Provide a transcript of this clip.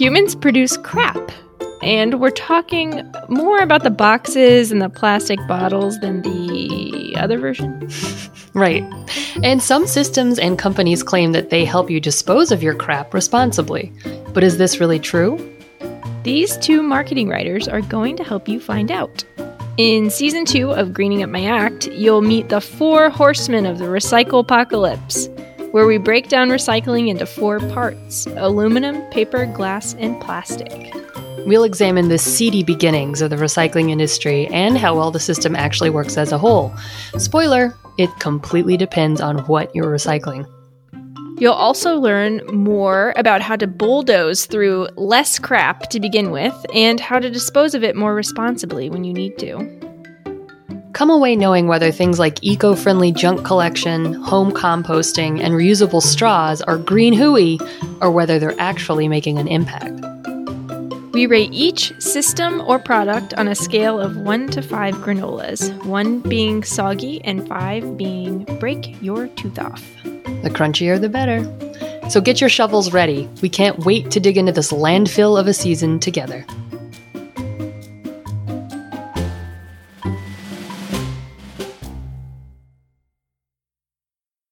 Humans produce crap. And we're talking more about the boxes and the plastic bottles than the other version. Right. And some systems and companies claim that they help you dispose of your crap responsibly. But is this really true? These two marketing writers are going to help you find out. In season two of Greening Up My Act, you'll meet the four horsemen of the recycle apocalypse, where we break down recycling into four parts aluminum, paper, glass, and plastic. We'll examine the seedy beginnings of the recycling industry and how well the system actually works as a whole. Spoiler, it completely depends on what you're recycling. You'll also learn more about how to bulldoze through less crap to begin with and how to dispose of it more responsibly when you need to. Come away knowing whether things like eco friendly junk collection, home composting, and reusable straws are green hooey or whether they're actually making an impact. We rate each system or product on a scale of 1 to 5 granolas, 1 being soggy and 5 being break your tooth off. The crunchier, the better. So get your shovels ready. We can't wait to dig into this landfill of a season together.